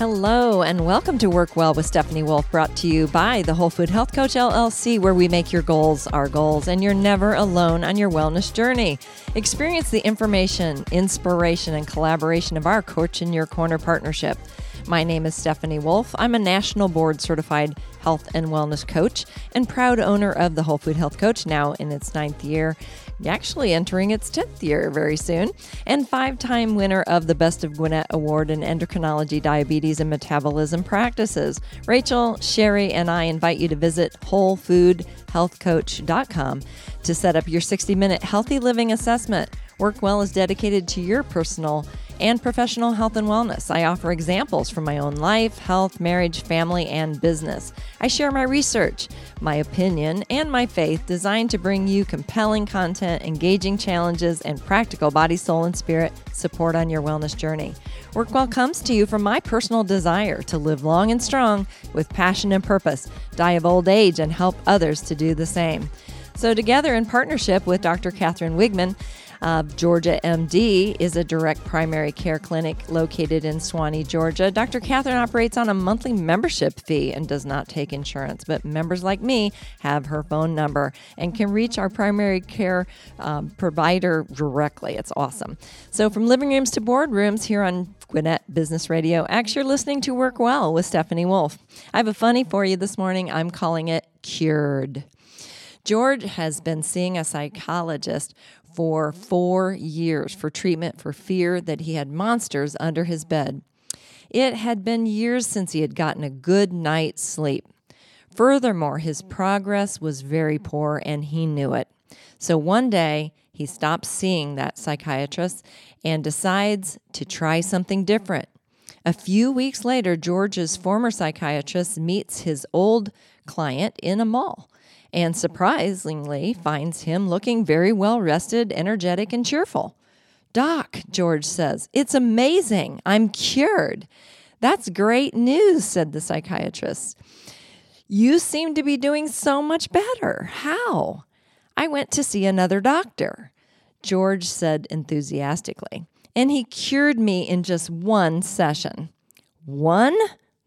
Hello, and welcome to Work Well with Stephanie Wolfe, brought to you by the Whole Food Health Coach LLC, where we make your goals our goals and you're never alone on your wellness journey. Experience the information, inspiration, and collaboration of our Coach in Your Corner partnership. My name is Stephanie Wolfe. I'm a national board certified health and wellness coach and proud owner of the Whole Food Health Coach, now in its ninth year, actually entering its 10th year very soon, and five time winner of the Best of Gwinnett Award in Endocrinology, Diabetes, and Metabolism Practices. Rachel, Sherry, and I invite you to visit WholeFoodHealthCoach.com to set up your 60 minute healthy living assessment. Work Well is dedicated to your personal and professional health and wellness. I offer examples from my own life, health, marriage, family, and business. I share my research, my opinion, and my faith designed to bring you compelling content, engaging challenges, and practical body, soul, and spirit support on your wellness journey. Workwell comes to you from my personal desire to live long and strong with passion and purpose, die of old age, and help others to do the same. So, together in partnership with Dr. Catherine Wigman, uh, Georgia MD is a direct primary care clinic located in Suwanee, Georgia. Dr. Catherine operates on a monthly membership fee and does not take insurance, but members like me have her phone number and can reach our primary care um, provider directly. It's awesome. So, from living rooms to boardrooms here on Gwinnett Business Radio, actually, you're listening to Work Well with Stephanie Wolfe. I have a funny for you this morning. I'm calling it Cured. George has been seeing a psychologist for four years for treatment for fear that he had monsters under his bed. It had been years since he had gotten a good night's sleep. Furthermore, his progress was very poor and he knew it. So one day, he stops seeing that psychiatrist and decides to try something different. A few weeks later, George's former psychiatrist meets his old client in a mall and surprisingly finds him looking very well rested, energetic, and cheerful. Doc, George says, it's amazing. I'm cured. That's great news, said the psychiatrist. You seem to be doing so much better. How? I went to see another doctor, George said enthusiastically, and he cured me in just one session. One?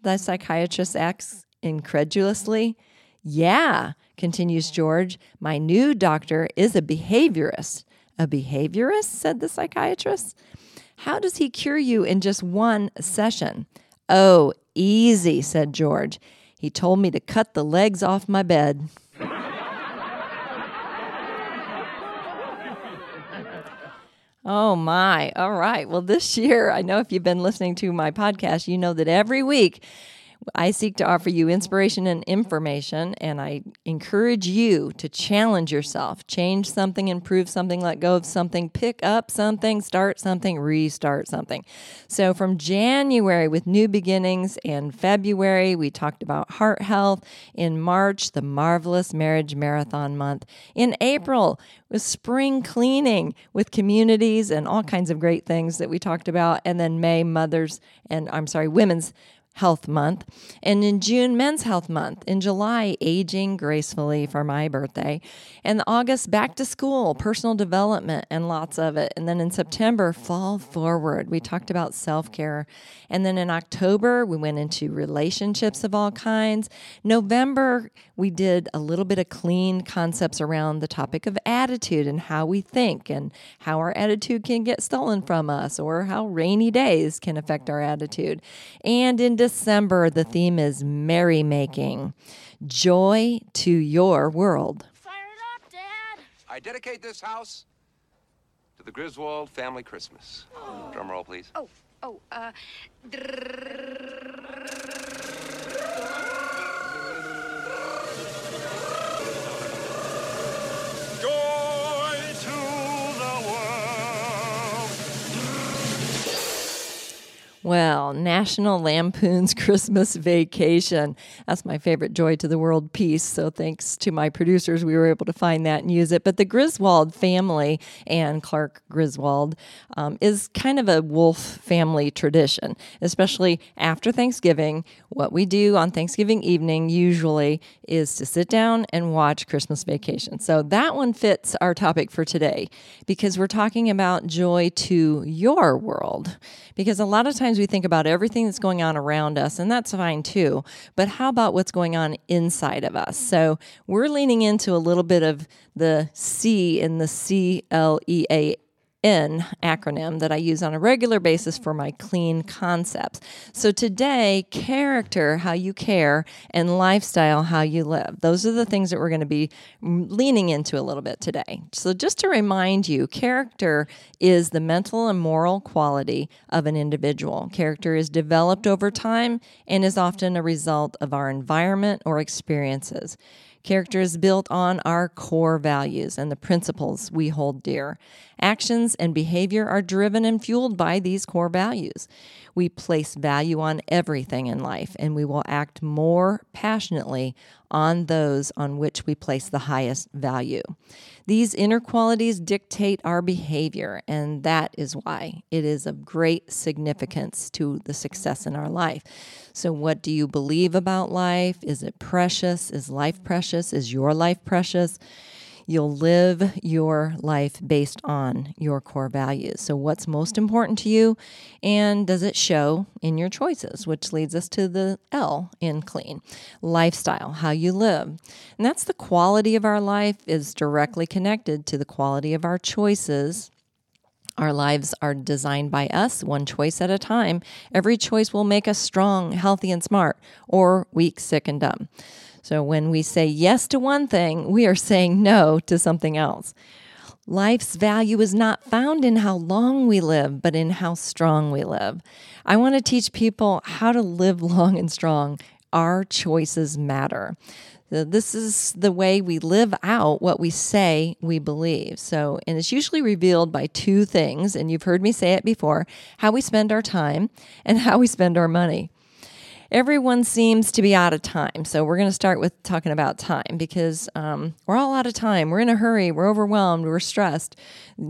The psychiatrist asks incredulously. Yeah, continues George, my new doctor is a behaviorist. A behaviorist? said the psychiatrist. How does he cure you in just one session? Oh, easy, said George. He told me to cut the legs off my bed. Oh my. All right. Well, this year, I know if you've been listening to my podcast, you know that every week I seek to offer you inspiration and information, and I encourage you to challenge yourself, change something, improve something, let go of something, pick up something, start something, restart something. So, from January with new beginnings, and February, we talked about heart health. In March, the marvelous marriage marathon month. In April, with spring cleaning with communities and all kinds of great things that we talked about. And then May, mothers, and I'm sorry, women's Health Month. And in June, Men's Health Month. In July, Aging Gracefully for my birthday. And August, Back to School, personal development, and lots of it. And then in September, Fall Forward. We talked about self care. And then in October, we went into relationships of all kinds. November, we did a little bit of clean concepts around the topic of attitude and how we think and how our attitude can get stolen from us or how rainy days can affect our attitude. And in December, the theme is merrymaking, joy to your world. Fire it up, Dad! I dedicate this house to the Griswold family Christmas. Drum roll, please. Oh, oh, uh. Joy Well, National Lampoon's Christmas Vacation. That's my favorite Joy to the World piece. So, thanks to my producers, we were able to find that and use it. But the Griswold family and Clark Griswold um, is kind of a Wolfe family tradition, especially after Thanksgiving. What we do on Thanksgiving evening usually is to sit down and watch Christmas Vacation. So, that one fits our topic for today because we're talking about joy to your world. Because a lot of times, sometimes we think about everything that's going on around us, and that's fine too. But how about what's going on inside of us? So we're leaning into a little bit of the C in the C L E A N acronym that I use on a regular basis for my clean concepts. So today, character, how you care, and lifestyle, how you live. Those are the things that we're going to be mm, leaning into a little bit today. So just to remind you, character is the mental and moral quality of an individual. Character is developed over time and is often a result of our environment or experiences. Character is built on our core values and the principles we hold dear. Actions and behavior are driven and fueled by these core values. We place value on everything in life, and we will act more passionately on those on which we place the highest value. These inner qualities dictate our behavior, and that is why it is of great significance to the success in our life. So, what do you believe about life? Is it precious? Is life precious? Is your life precious? You'll live your life based on your core values. So, what's most important to you? And does it show in your choices? Which leads us to the L in clean lifestyle, how you live. And that's the quality of our life is directly connected to the quality of our choices our lives are designed by us, one choice at a time. Every choice will make us strong, healthy, and smart, or weak, sick, and dumb. So when we say yes to one thing, we are saying no to something else. Life's value is not found in how long we live, but in how strong we live. I want to teach people how to live long and strong. Our choices matter. This is the way we live out what we say we believe. So, and it's usually revealed by two things, and you've heard me say it before how we spend our time and how we spend our money everyone seems to be out of time. So we're going to start with talking about time because um, we're all out of time. We're in a hurry. We're overwhelmed. We're stressed,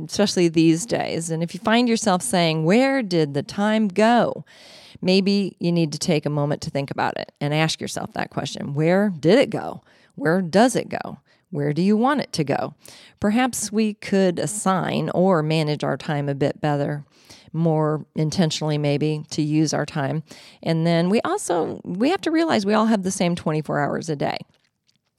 especially these days. And if you find yourself saying, Where did the time go? Maybe you need to take a moment to think about it and ask yourself that question Where did it go? Where does it go? Where do you want it to go? Perhaps we could assign or manage our time a bit better more intentionally maybe to use our time. And then we also we have to realize we all have the same 24 hours a day.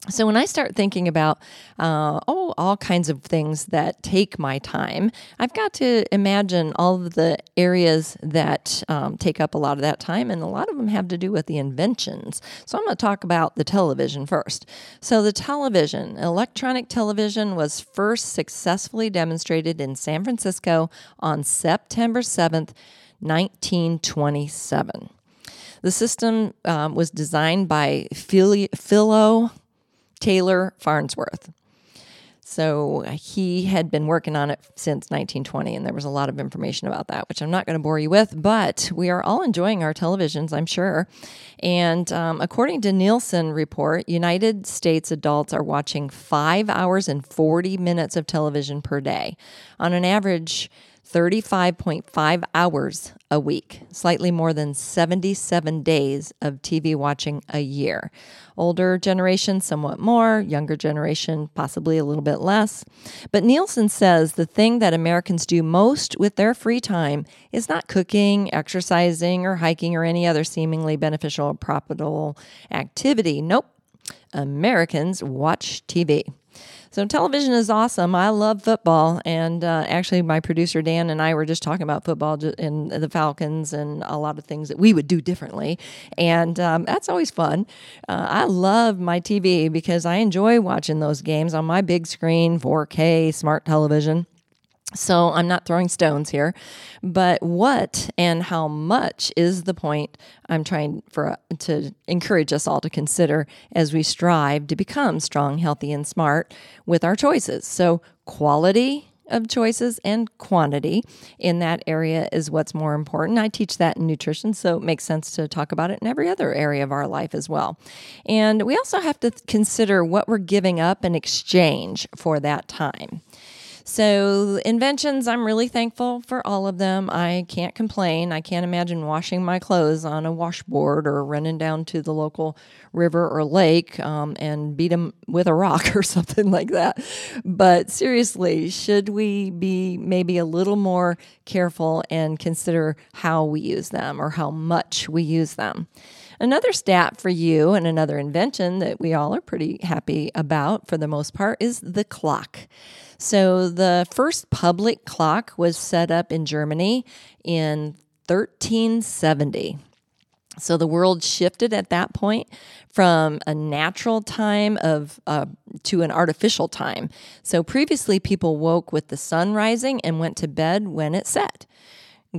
So when I start thinking about uh, oh all kinds of things that take my time, I've got to imagine all of the areas that um, take up a lot of that time, and a lot of them have to do with the inventions. So I'm going to talk about the television first. So the television, electronic television, was first successfully demonstrated in San Francisco on September seventh, 1927. The system um, was designed by Philo Taylor Farnsworth. So he had been working on it since 1920, and there was a lot of information about that, which I'm not going to bore you with, but we are all enjoying our televisions, I'm sure. And um, according to Nielsen report, United States adults are watching five hours and 40 minutes of television per day. On an average, 35.5 hours a week, slightly more than 77 days of TV watching a year. Older generation, somewhat more, younger generation, possibly a little bit less. But Nielsen says the thing that Americans do most with their free time is not cooking, exercising, or hiking, or any other seemingly beneficial or profitable activity. Nope. Americans watch TV. So television is awesome. I love football, and uh, actually, my producer Dan and I were just talking about football and the Falcons and a lot of things that we would do differently, and um, that's always fun. Uh, I love my TV because I enjoy watching those games on my big screen, 4K smart television. So I'm not throwing stones here, but what and how much is the point I'm trying for uh, to encourage us all to consider as we strive to become strong, healthy, and smart with our choices. So quality of choices and quantity in that area is what's more important. I teach that in nutrition, so it makes sense to talk about it in every other area of our life as well. And we also have to consider what we're giving up in exchange for that time. So, inventions, I'm really thankful for all of them. I can't complain. I can't imagine washing my clothes on a washboard or running down to the local river or lake um, and beat them with a rock or something like that. But seriously, should we be maybe a little more careful and consider how we use them or how much we use them? Another stat for you and another invention that we all are pretty happy about for the most part is the clock. So, the first public clock was set up in Germany in 1370. So the world shifted at that point from a natural time of uh, to an artificial time. So previously, people woke with the sun rising and went to bed when it set.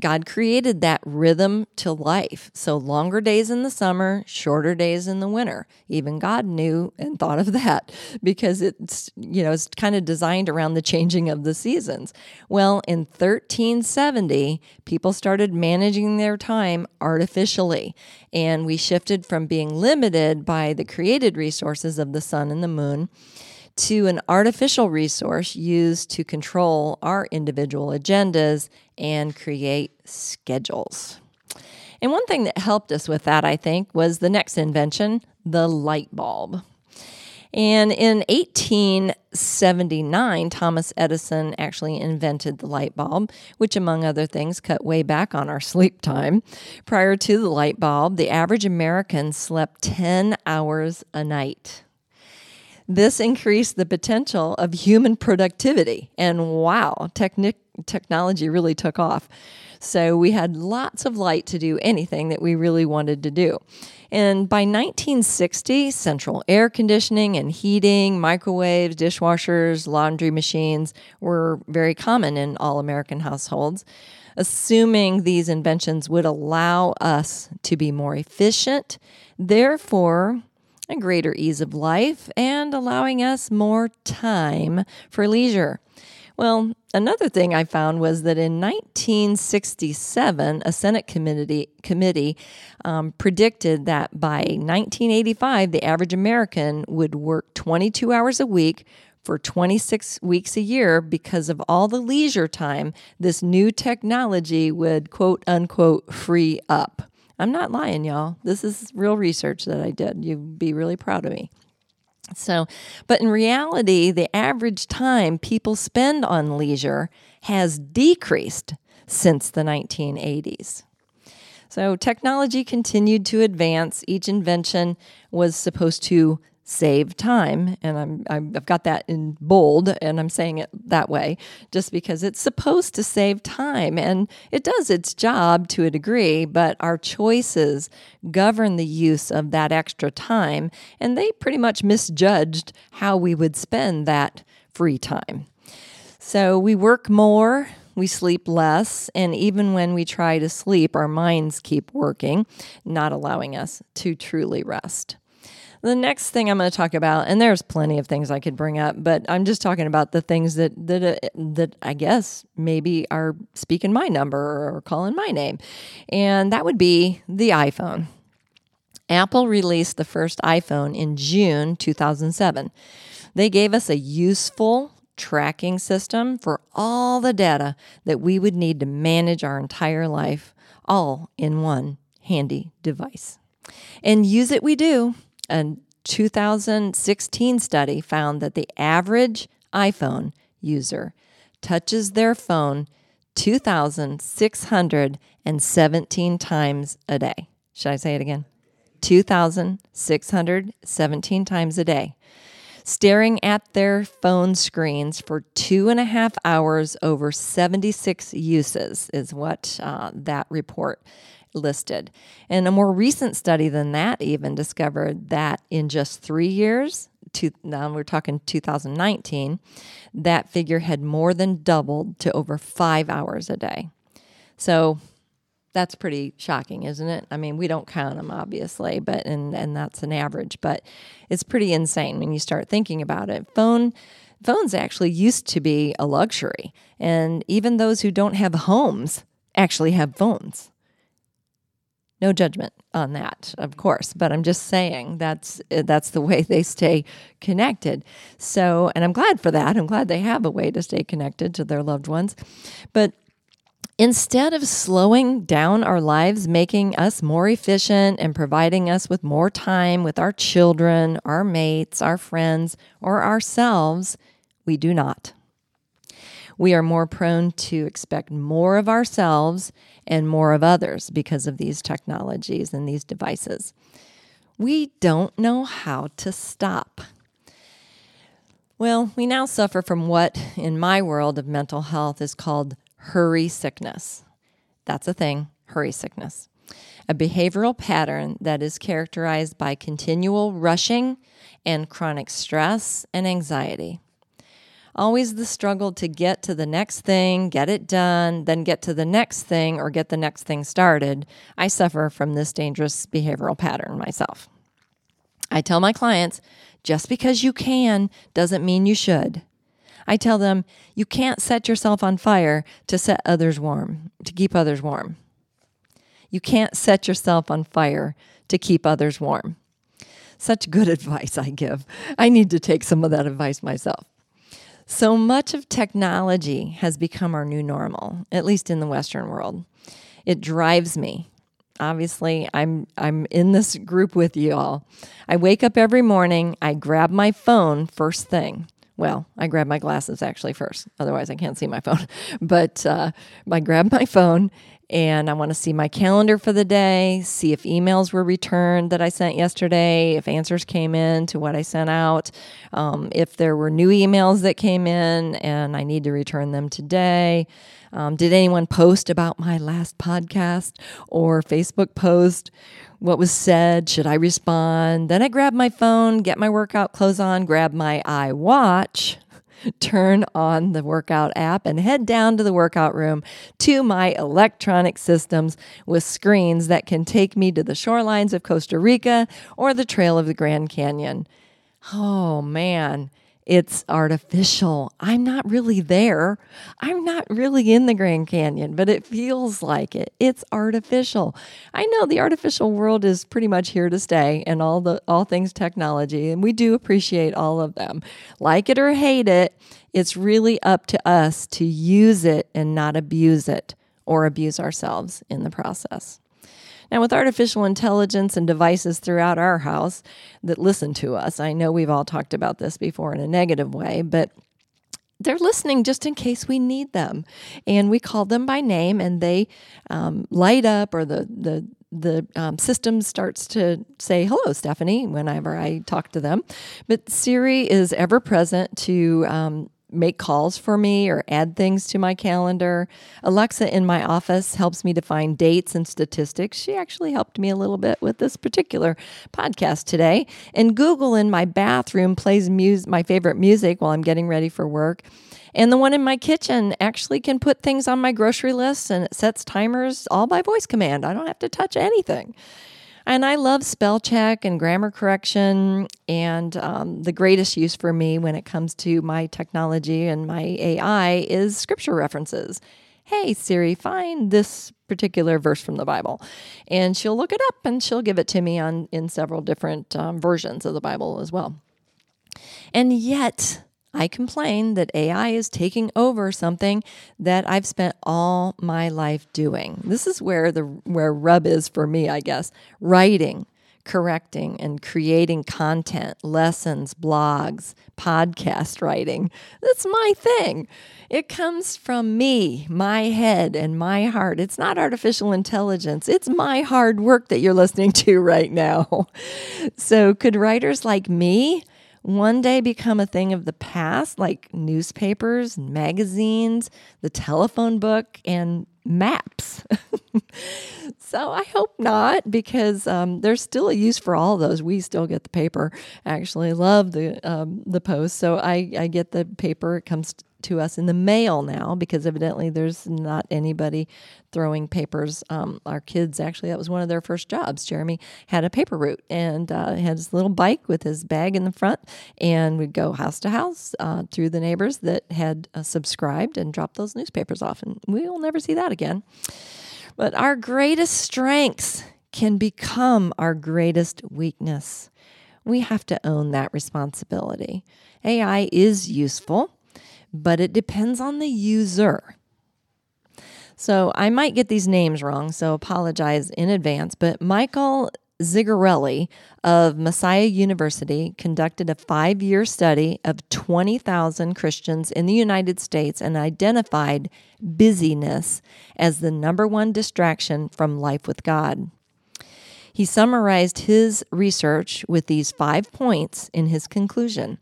God created that rhythm to life. So longer days in the summer, shorter days in the winter. Even God knew and thought of that because it's, you know, it's kind of designed around the changing of the seasons. Well, in 1370, people started managing their time artificially. And we shifted from being limited by the created resources of the sun and the moon to an artificial resource used to control our individual agendas and create schedules. And one thing that helped us with that, I think, was the next invention, the light bulb. And in 1879, Thomas Edison actually invented the light bulb, which, among other things, cut way back on our sleep time. Prior to the light bulb, the average American slept 10 hours a night. This increased the potential of human productivity. And wow, techni- technology really took off. So we had lots of light to do anything that we really wanted to do. And by 1960, central air conditioning and heating, microwaves, dishwashers, laundry machines were very common in all American households. Assuming these inventions would allow us to be more efficient, therefore, a greater ease of life, and allowing us more time for leisure. Well, another thing I found was that in 1967, a Senate committee, committee um, predicted that by 1985, the average American would work 22 hours a week for 26 weeks a year because of all the leisure time this new technology would quote unquote free up. I'm not lying, y'all. This is real research that I did. You'd be really proud of me. So, but in reality, the average time people spend on leisure has decreased since the 1980s. So, technology continued to advance. Each invention was supposed to save time. And I'm, I've got that in bold and I'm saying it that way just because it's supposed to save time. And it does its job to a degree, but our choices govern the use of that extra time. And they pretty much misjudged how we would spend that free time. So we work more, we sleep less, and even when we try to sleep, our minds keep working, not allowing us to truly rest. The next thing I'm going to talk about, and there's plenty of things I could bring up, but I'm just talking about the things that that uh, that I guess maybe are speaking my number or calling my name, and that would be the iPhone. Apple released the first iPhone in June 2007. They gave us a useful tracking system for all the data that we would need to manage our entire life, all in one handy device. And use it we do. A 2016 study found that the average iPhone user touches their phone 2,617 times a day. Should I say it again? 2,617 times a day. Staring at their phone screens for two and a half hours over 76 uses is what uh, that report listed. And a more recent study than that even discovered that in just three years, two, now we're talking 2019, that figure had more than doubled to over five hours a day. So that's pretty shocking, isn't it? I mean, we don't count them obviously, but and and that's an average, but it's pretty insane when you start thinking about it. Phone phones actually used to be a luxury, and even those who don't have homes actually have phones. No judgment on that, of course, but I'm just saying that's eh, that's the way they stay connected. So, and I'm glad for that. I'm glad they have a way to stay connected to their loved ones. But Instead of slowing down our lives, making us more efficient and providing us with more time with our children, our mates, our friends, or ourselves, we do not. We are more prone to expect more of ourselves and more of others because of these technologies and these devices. We don't know how to stop. Well, we now suffer from what, in my world of mental health, is called hurry sickness. That's a thing, hurry sickness. A behavioral pattern that is characterized by continual rushing and chronic stress and anxiety. Always the struggle to get to the next thing, get it done, then get to the next thing or get the next thing started. I suffer from this dangerous behavioral pattern myself. I tell my clients just because you can doesn't mean you should. I tell them, you can't set yourself on fire to set others warm, to keep others warm. You can't set yourself on fire to keep others warm. Such good advice I give. I need to take some of that advice myself. So much of technology has become our new normal, at least in the Western world. It drives me. Obviously, I'm I'm in this group with you all. I wake up every morning, I grab my phone first thing. Well, I grab my glasses actually first. Otherwise, I can't see my phone. But uh, I grab my phone and I want to see my calendar for the day, see if emails were returned that I sent yesterday, if answers came in to what I sent out, um, if there were new emails that came in and I need to return them today. Um, did anyone post about my last podcast or Facebook post? what was said. Should I respond? Then I grab my phone, get my workout clothes on, grab my iWatch, turn on the workout app, and head down to the workout room to my electronic systems with screens that can take me to the shorelines of Costa Rica or the trail of the Grand Canyon. Oh man it's artificial. I'm not really there. I'm not really in the Grand Canyon, but it feels like it. It's artificial. I know the artificial world is pretty much here to stay and all the all things technology and we do appreciate all of them. Like it or hate it, it's really up to us to use it and not abuse it or abuse ourselves in the process. Now, with artificial intelligence and devices throughout our house that listen to us, I know we've all talked about this before in a negative way, but they're listening just in case we need them. And we call them by name and they um, light up or the, the, the um, system starts to say, hello, Stephanie, whenever I talk to them. But Siri is ever present to um, make calls for me or add things to my calendar. Alexa in my office helps me to find dates and statistics. She actually helped me a little bit with this particular podcast today. And Google in my bathroom plays mus- my favorite music while I'm getting ready for work. And the one in my kitchen actually can put things on my grocery list and it sets timers all by voice command. I don't have to touch anything. And I love spell check and grammar correction. And um, the greatest use for me when it comes to my technology and my AI is scripture references. Hey, Siri, find this particular verse from the Bible. And she'll look it up and she'll give it to me on in several different um, versions of the Bible as well. And yet, I complain that AI is taking over something that I've spent all my life doing. This is where the where rub is for me, I guess. Writing, correcting and creating content, lessons, blogs, podcast writing. That's my thing. It comes from me, my head, and my heart. It's not artificial intelligence. It's my hard work that you're listening to right now. So, could writers like me one day become a thing of the past, like newspapers, magazines, the telephone book, and maps. so I hope not, because um, there's still a use for all those. We still get the paper. Actually, love the um, the post. So I I get the paper. It comes to us in the mail now because evidently there's not anybody throwing papers. Um, our kids actually, that was one of their first jobs. Jeremy had a paper route and uh, had his little bike with his bag in the front, and we'd go house to house uh, through the neighbors that had uh, subscribed and drop those newspapers off. And we will never see that again. But our greatest strengths can become our greatest weakness. We have to own that responsibility. AI is useful, but it depends on the user. So I might get these names wrong, so apologize in advance. But Michael Zigarelli of Messiah University conducted a five year study of 20,000 Christians in the United States and identified busyness as the number one distraction from life with God. He summarized his research with these five points in his conclusion.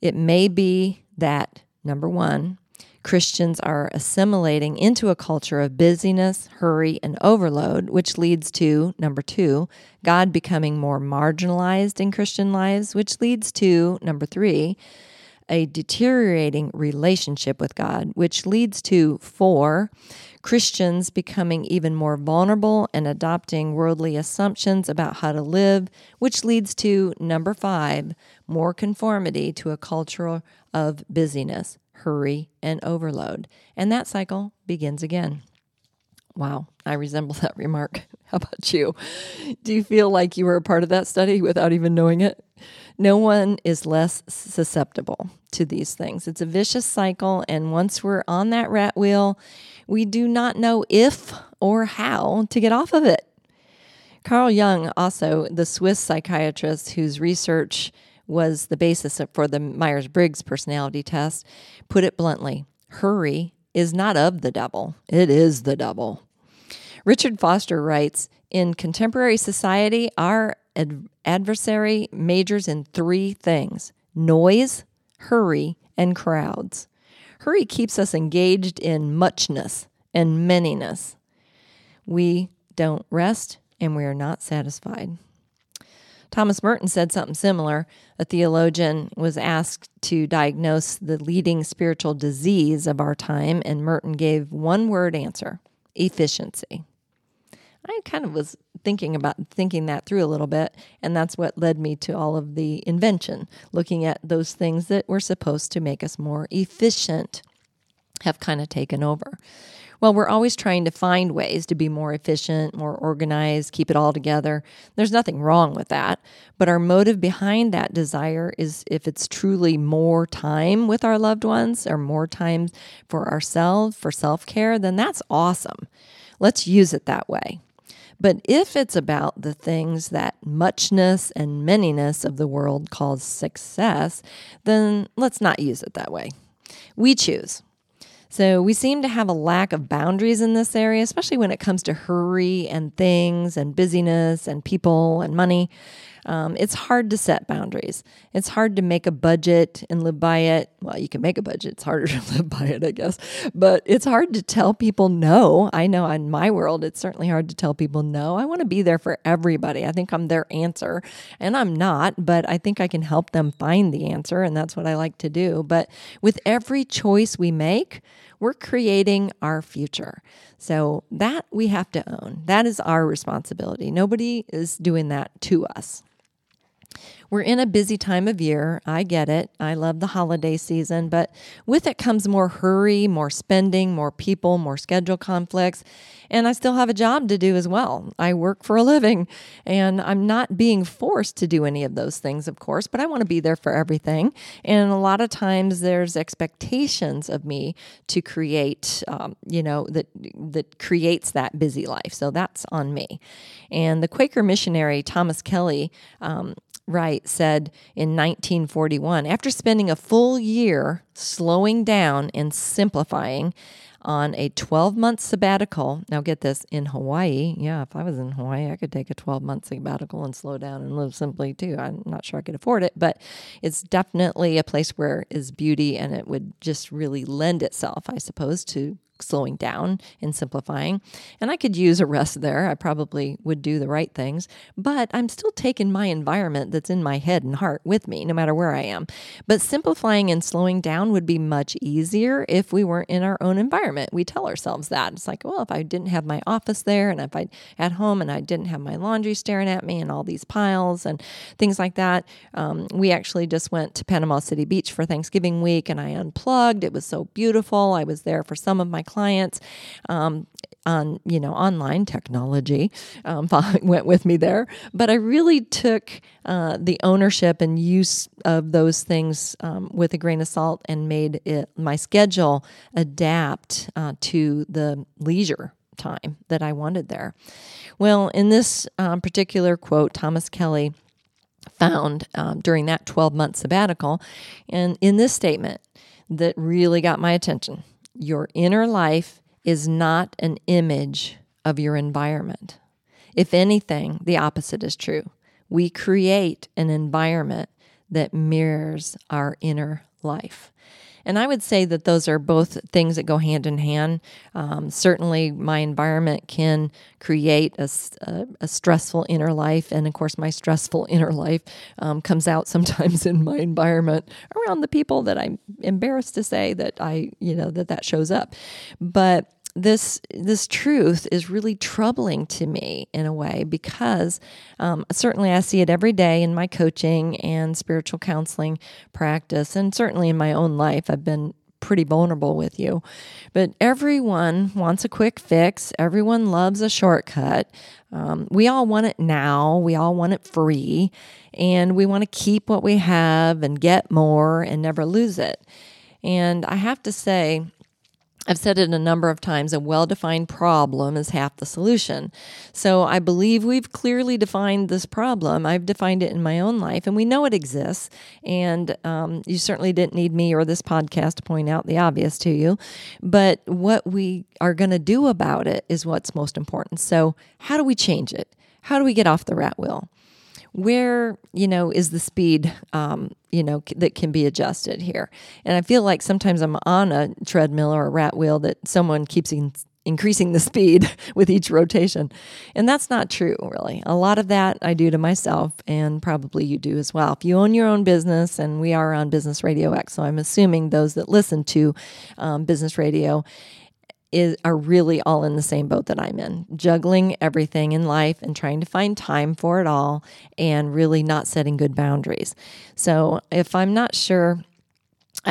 It may be that, number one, Christians are assimilating into a culture of busyness, hurry, and overload, which leads to, number two, God becoming more marginalized in Christian lives, which leads to, number three, a deteriorating relationship with God, which leads to, four, Christians becoming even more vulnerable and adopting worldly assumptions about how to live, which leads to, number five, more conformity to a culture of busyness hurry, and overload. And that cycle begins again. Wow, I resemble that remark. How about you? Do you feel like you were a part of that study without even knowing it? No one is less susceptible to these things. It's a vicious cycle, and once we're on that rat wheel, we do not know if or how to get off of it. Carl Jung, also the Swiss psychiatrist whose research was the basis for the Myers Briggs personality test, put it bluntly hurry is not of the devil, it is the devil. Richard Foster writes In contemporary society, our ad- adversary majors in three things noise, hurry, and crowds. Hurry keeps us engaged in muchness and manyness. We don't rest and we are not satisfied. Thomas Merton said something similar. A theologian was asked to diagnose the leading spiritual disease of our time, and Merton gave one word answer efficiency. I kind of was thinking about thinking that through a little bit, and that's what led me to all of the invention, looking at those things that were supposed to make us more efficient have kind of taken over. Well, we're always trying to find ways to be more efficient, more organized, keep it all together. There's nothing wrong with that. But our motive behind that desire is if it's truly more time with our loved ones or more time for ourselves, for self care, then that's awesome. Let's use it that way. But if it's about the things that muchness and manyness of the world calls success, then let's not use it that way. We choose. So we seem to have a lack of boundaries in this area, especially when it comes to hurry and things and busyness and people and money. Um, it's hard to set boundaries. It's hard to make a budget and live by it. Well, you can make a budget. It's harder to live by it, I guess. But it's hard to tell people no. I know in my world, it's certainly hard to tell people no. I want to be there for everybody. I think I'm their answer, and I'm not, but I think I can help them find the answer, and that's what I like to do. But with every choice we make, we're creating our future. So that we have to own. That is our responsibility. Nobody is doing that to us. We're in a busy time of year. I get it. I love the holiday season, but with it comes more hurry, more spending, more people, more schedule conflicts. And I still have a job to do as well. I work for a living and I'm not being forced to do any of those things, of course, but I want to be there for everything. And a lot of times there's expectations of me to create, um, you know, that, that creates that busy life. So that's on me. And the Quaker missionary Thomas Kelly um, Wright said in 1941 after spending a full year slowing down and simplifying on a 12 month sabbatical. Now, get this in Hawaii. Yeah, if I was in Hawaii, I could take a 12 month sabbatical and slow down and live simply too. I'm not sure I could afford it, but it's definitely a place where is beauty and it would just really lend itself, I suppose, to slowing down and simplifying. And I could use a rest there. I probably would do the right things, but I'm still taking my environment that's in my head and heart with me, no matter where I am. But simplifying and slowing down would be much easier if we weren't in our own environment. We tell ourselves that. It's like, well, if I didn't have my office there and if I at home and I didn't have my laundry staring at me and all these piles and things like that. Um, we actually just went to Panama City Beach for Thanksgiving week and I unplugged. It was so beautiful. I was there for some of my clients. Um, on you know online technology. Um, went with me there. But i really took uh, the ownership and use of those things um, with a grain of salt and made it my schedule adapt uh, to the leisure time that i wanted there. Well in this um, particular quote thomas kelly found um, during that 12 month sabbatical and in this statement that really got my attention your inner life is not an image of your environment. If anything, the opposite is true. We create an environment that mirrors our inner life. And I would say that those are both things that go hand in hand. Um, certainly, my environment can create a, a, a, stressful inner life. And of course, my stressful inner life um, comes out sometimes in my environment around the people that I'm embarrassed to say that I, you know, that that shows up. But this this truth is really troubling to me in a way because um, certainly I see it every day in my coaching and spiritual counseling practice, and certainly in my own life. I've been pretty vulnerable with you. But everyone wants a quick fix. Everyone loves a shortcut. Um, we all want it now. We all want it free. And we want to keep what we have and get more and never lose it. And I have to say, I've said it a number of times a well defined problem is half the solution. So I believe we've clearly defined this problem. I've defined it in my own life, and we know it exists. And um, you certainly didn't need me or this podcast to point out the obvious to you. But what we are going to do about it is what's most important. So, how do we change it? How do we get off the rat wheel? Where you know is the speed um, you know that can be adjusted here? And i feel like sometimes i'm on a treadmill or a rat wheel that someone keeps in, increasing the speed with each rotation. And that's not true really. A lot of that i do to myself and probably you do as well. If you own your own business and we are on business radio x so i'm assuming those that listen to um, business radio is are really all in the same boat that I'm in, juggling everything in life and trying to find time for it all and really not setting good boundaries. So if I'm not sure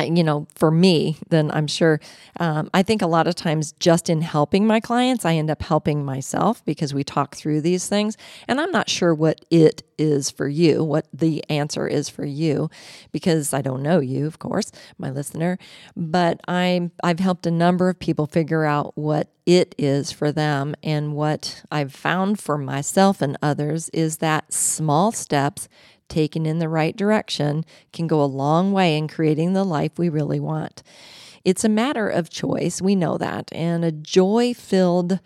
you know, for me, then I'm sure. Um, I think a lot of times, just in helping my clients, I end up helping myself because we talk through these things. And I'm not sure what it is for you, what the answer is for you, because I don't know you, of course, my listener. But I'm I've helped a number of people figure out what it is for them, and what I've found for myself and others is that small steps taken in the right direction, can go a long way in creating the life we really want. It's a matter of choice. We know that. And a joy filled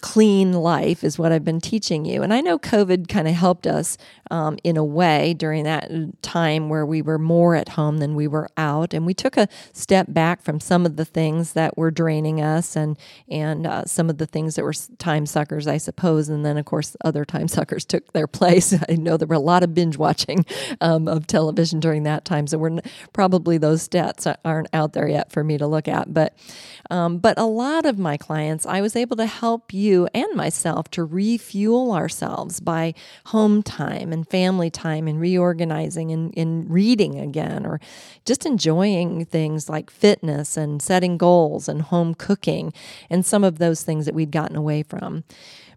clean life is what I've been teaching you. And I know COVID kind of helped us um, in a way during that time where we were more at home than we were out, and we took a step back from some of the things that were draining us, and and uh, some of the things that were time suckers, I suppose. And then of course other time suckers took their place. I know there were a lot of binge watching um, of television during that time, so we're probably those stats aren't out there yet for me to look at, but um, but a lot of my clients, I was able to help you and myself to refuel ourselves by home time and family time and reorganizing and, and reading again or just enjoying things like fitness and setting goals and home cooking and some of those things that we'd gotten away from.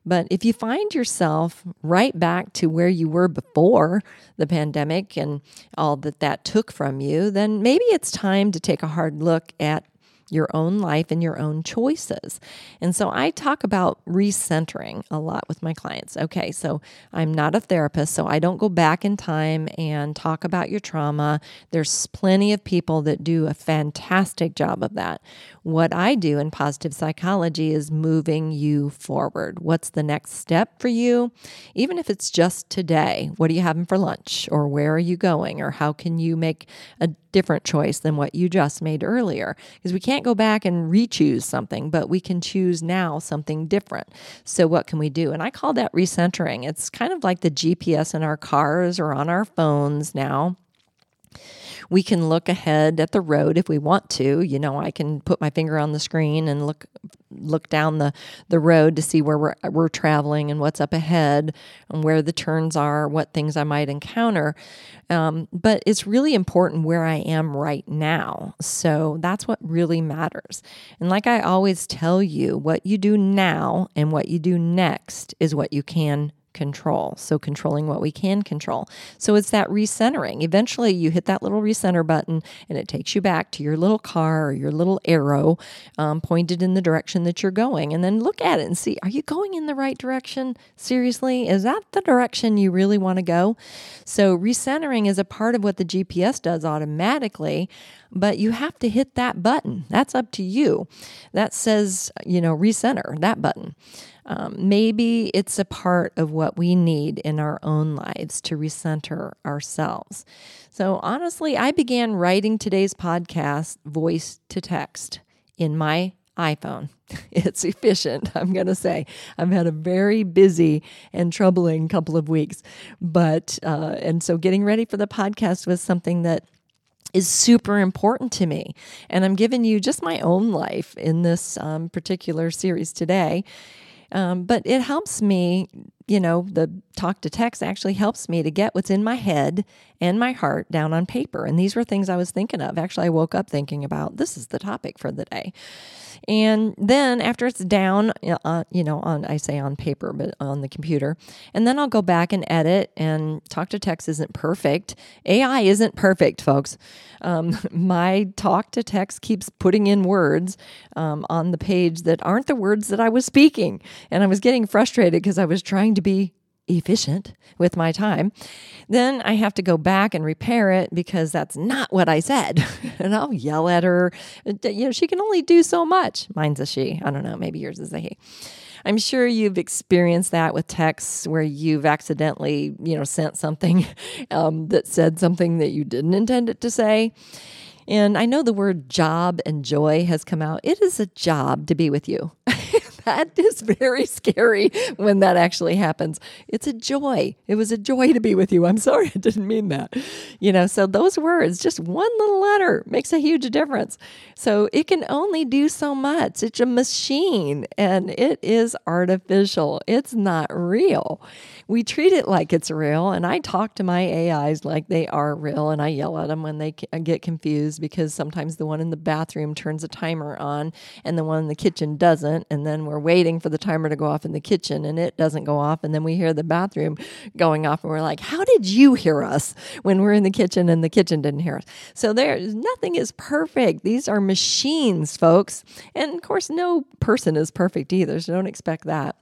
But if you find yourself right back to where you were before the pandemic and all that that took from you, then maybe it's time to take a hard look at your own life and your own choices. And so I talk about recentering a lot with my clients. Okay, so I'm not a therapist, so I don't go back in time and talk about your trauma. There's plenty of people that do a fantastic job of that. What I do in positive psychology is moving you forward. What's the next step for you? Even if it's just today, what are you having for lunch? Or where are you going? Or how can you make a different choice than what you just made earlier? Because we can't go back and re choose something, but we can choose now something different. So, what can we do? And I call that recentering. It's kind of like the GPS in our cars or on our phones now We can look ahead at the road if we want to. You know, I can put my finger on the screen and look look down the, the road to see where we're, we're traveling and what's up ahead and where the turns are, what things I might encounter. Um, but it's really important where I am right now. So that's what really matters. And like I always tell you, what you do now and what you do next is what you can control. So, controlling what we can control. So, it's that recentering. Eventually, you hit that little recenter button and it takes you back to your little car or your little arrow um, pointed in the direction that you're going. And then look at it and see are you going in the right direction? Seriously? Is that the direction you really want to go? So, recentering is a part of what the GPS does automatically but you have to hit that button. That's up to you. That says, you know, recenter, that button. Um, maybe it's a part of what we need in our own lives to recenter ourselves. So, honestly, I began writing today's podcast voice to text in my iPhone. It's efficient, I'm going to say. I've had a very busy and troubling couple of weeks. But, uh, and so getting ready for the podcast was something that is super important to me. And I'm giving you just my own life in this um, particular series today. Um, but it helps me, you know, the talk to text actually helps me to get what's in my head and my heart down on paper. And these were things I was thinking of. Actually, I woke up thinking about this is the topic for the day. And then after it's down, uh, you know, on I say on paper, but on the computer, and then I'll go back and edit. And talk to text isn't perfect. AI isn't perfect, folks. Um, my talk to text keeps putting in words um, on the page that aren't the words that I was speaking, and I was getting frustrated because I was trying to be efficient with my time, then I have to go back and repair it because that's not what I said. and I'll yell at her. You know, she can only do so much. Mine's a she. I don't know. Maybe yours is a he. I'm sure you've experienced that with texts where you've accidentally, you know, sent something um, that said something that you didn't intend it to say. And I know the word job and joy has come out. It is a job to be with you. that is very scary when that actually happens. It's a joy. It was a joy to be with you. I'm sorry, I didn't mean that. You know, so those words, just one little letter makes a huge difference. So it can only do so much. It's a machine and it is artificial. It's not real. We treat it like it's real. And I talk to my AIs like they are real and I yell at them when they get confused because sometimes the one in the bathroom turns a timer on and the one in the kitchen doesn't. And then we're waiting for the timer to go off in the kitchen and it doesn't go off. And then we hear the bathroom going off and we're like, how did you hear us when we're in the kitchen and the kitchen didn't hear us? So there's nothing is perfect. These are machines, folks. And of course, no person is perfect either. So don't expect that.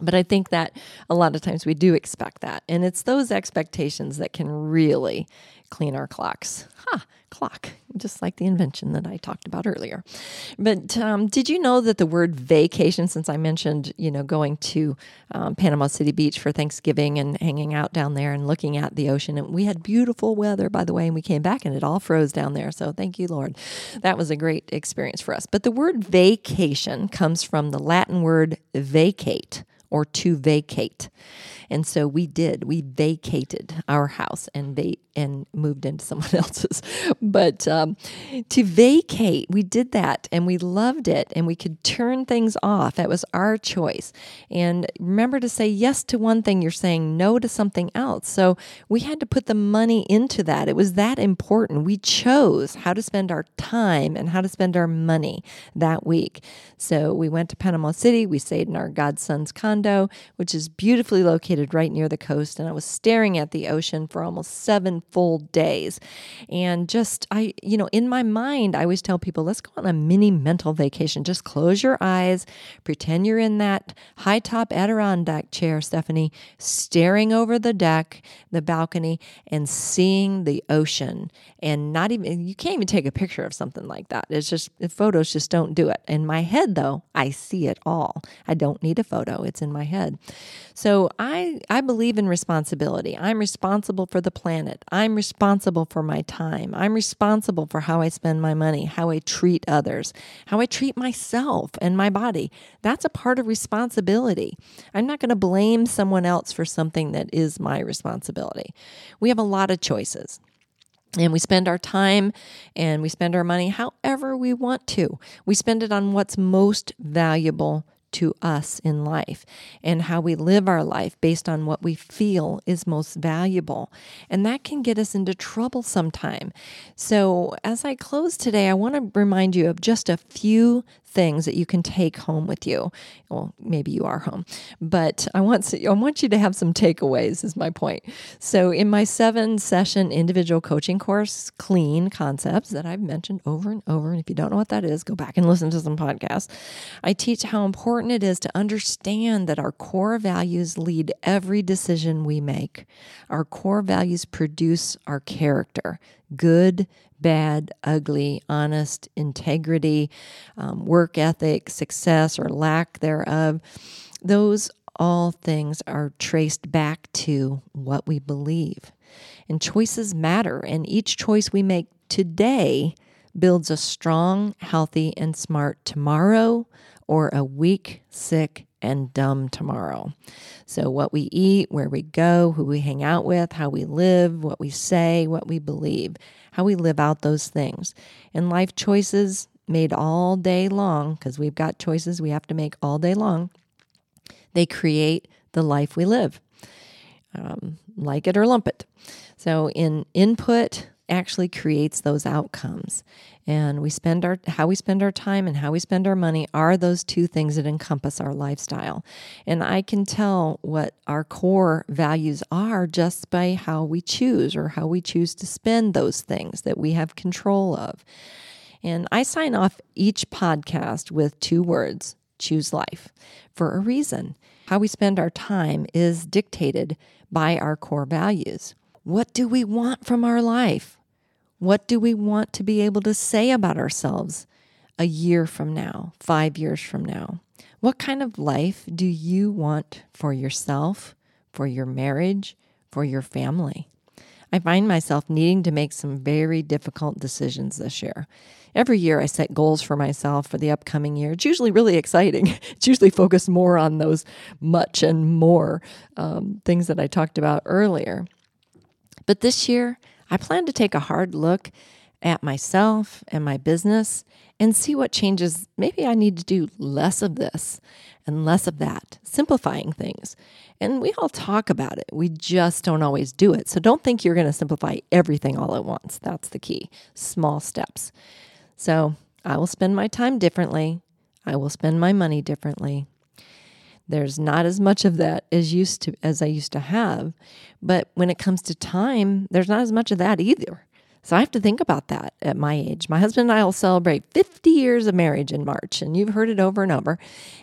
But I think that a lot of times we do expect that. And it's those expectations that can really clean our clocks. Ha, huh, clock, just like the invention that I talked about earlier. But um, did you know that the word vacation, since I mentioned, you know, going to um, Panama City Beach for Thanksgiving and hanging out down there and looking at the ocean, and we had beautiful weather, by the way, and we came back and it all froze down there. So thank you, Lord. That was a great experience for us. But the word vacation comes from the Latin word vacate or to vacate. And so we did. We vacated our house and va- and moved into someone else's. But um, to vacate, we did that and we loved it and we could turn things off. That was our choice. And remember to say yes to one thing, you're saying no to something else. So we had to put the money into that. It was that important. We chose how to spend our time and how to spend our money that week. So we went to Panama City. We stayed in our godson's condo, which is beautifully located right near the coast. And I was staring at the ocean for almost seven full days. And just, I, you know, in my mind, I always tell people, let's go on a mini mental vacation. Just close your eyes, pretend you're in that high top Adirondack chair, Stephanie, staring over the deck, the balcony, and seeing the ocean. And not even, you can't even take a picture of something like that. It's just, photos just don't do it. In my head, though, I see it all. I don't need a photo, it's in my head. So I, I believe in responsibility. I'm responsible for the planet. I'm responsible for my time. I'm responsible for how I spend my money, how I treat others, how I treat myself and my body. That's a part of responsibility. I'm not going to blame someone else for something that is my responsibility. We have a lot of choices. And we spend our time and we spend our money however we want to. We spend it on what's most valuable to us in life and how we live our life based on what we feel is most valuable. And that can get us into trouble sometime. So, as I close today, I want to remind you of just a few things that you can take home with you. Well, maybe you are home, but I want to, I want you to have some takeaways. Is my point. So, in my seven session individual coaching course, Clean Concepts, that I've mentioned over and over, and if you don't know what that is, go back and listen to some podcasts. I teach how important it is to understand that our core values lead every decision we make. Our core values produce our character good, bad, ugly, honest, integrity, um, work ethic, success, or lack thereof. Those all things are traced back to what we believe. And choices matter, and each choice we make today builds a strong, healthy, and smart tomorrow or a weak, sick, and dumb tomorrow. So, what we eat, where we go, who we hang out with, how we live, what we say, what we believe, how we live out those things. And life choices made all day long, because we've got choices we have to make all day long, they create the life we live. Um, like it or lump it. So, in input, actually creates those outcomes. And we spend our how we spend our time and how we spend our money are those two things that encompass our lifestyle. And i can tell what our core values are just by how we choose or how we choose to spend those things that we have control of. And i sign off each podcast with two words choose life for a reason. How we spend our time is dictated by our core values. What do we want from our life what do we want to be able to say about ourselves a year from now, five years from now? What kind of life do you want for yourself, for your marriage, for your family? I find myself needing to make some very difficult decisions this year. Every year, I set goals for myself for the upcoming year. It's usually really exciting. It's usually focused more on those much and more um, things that I talked about earlier. But this year, I plan to take a hard look at myself and my business and see what changes. Maybe I need to do less of this and less of that, simplifying things. And we all talk about it. We just don't always do it. So don't think you're going to simplify everything all at once. That's the key. Small steps. So I will spend my time differently. I will spend my money differently. There's not as much of that as used to as I used to have, but when it comes to time, there's not as much of that either. So I have to think about that at my age. My husband and I will celebrate 50 years of marriage in March, and you've heard it over and over.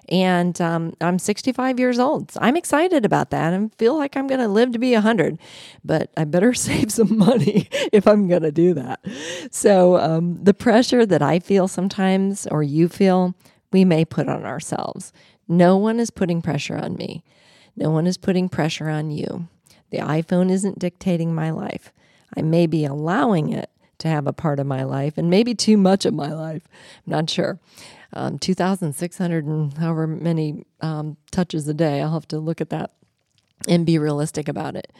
And um, I'm 65 years old. So I'm excited about that and feel like I'm going to live to be 100, but I better save some money if I'm going to do that. So um, the pressure that I feel sometimes, or you feel, we may put on ourselves. No one is putting pressure on me. No one is putting pressure on you. The iPhone isn't dictating my life. I may be allowing it to have a part of my life and maybe too much of my life. I'm not sure. Um, 2,600 and however many um, touches a day. I'll have to look at that and be realistic about it.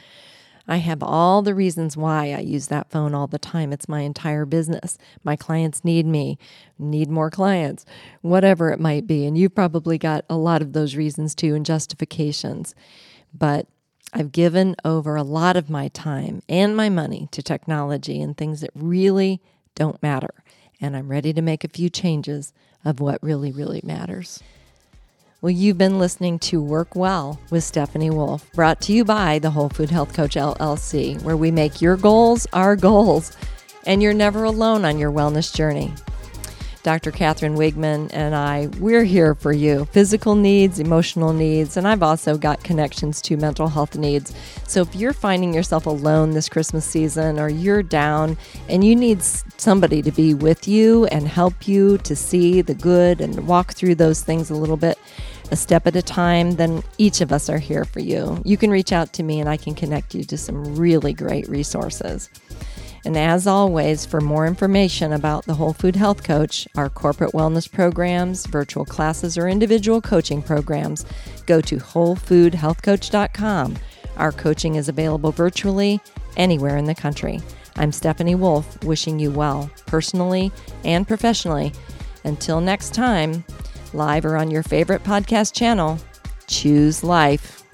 I have all the reasons why I use that phone all the time. It's my entire business. My clients need me, need more clients, whatever it might be. And you've probably got a lot of those reasons too and justifications. But I've given over a lot of my time and my money to technology and things that really don't matter. And I'm ready to make a few changes of what really, really matters. Well, you've been listening to Work Well with Stephanie Wolfe, brought to you by the Whole Food Health Coach LLC, where we make your goals our goals, and you're never alone on your wellness journey. Dr. Catherine Wigman and I, we're here for you. Physical needs, emotional needs, and I've also got connections to mental health needs. So if you're finding yourself alone this Christmas season or you're down and you need somebody to be with you and help you to see the good and walk through those things a little bit, a step at a time, then each of us are here for you. You can reach out to me and I can connect you to some really great resources. And as always, for more information about the Whole Food Health Coach, our corporate wellness programs, virtual classes, or individual coaching programs, go to wholefoodhealthcoach.com. Our coaching is available virtually anywhere in the country. I'm Stephanie Wolfe, wishing you well, personally and professionally. Until next time, live or on your favorite podcast channel, choose life.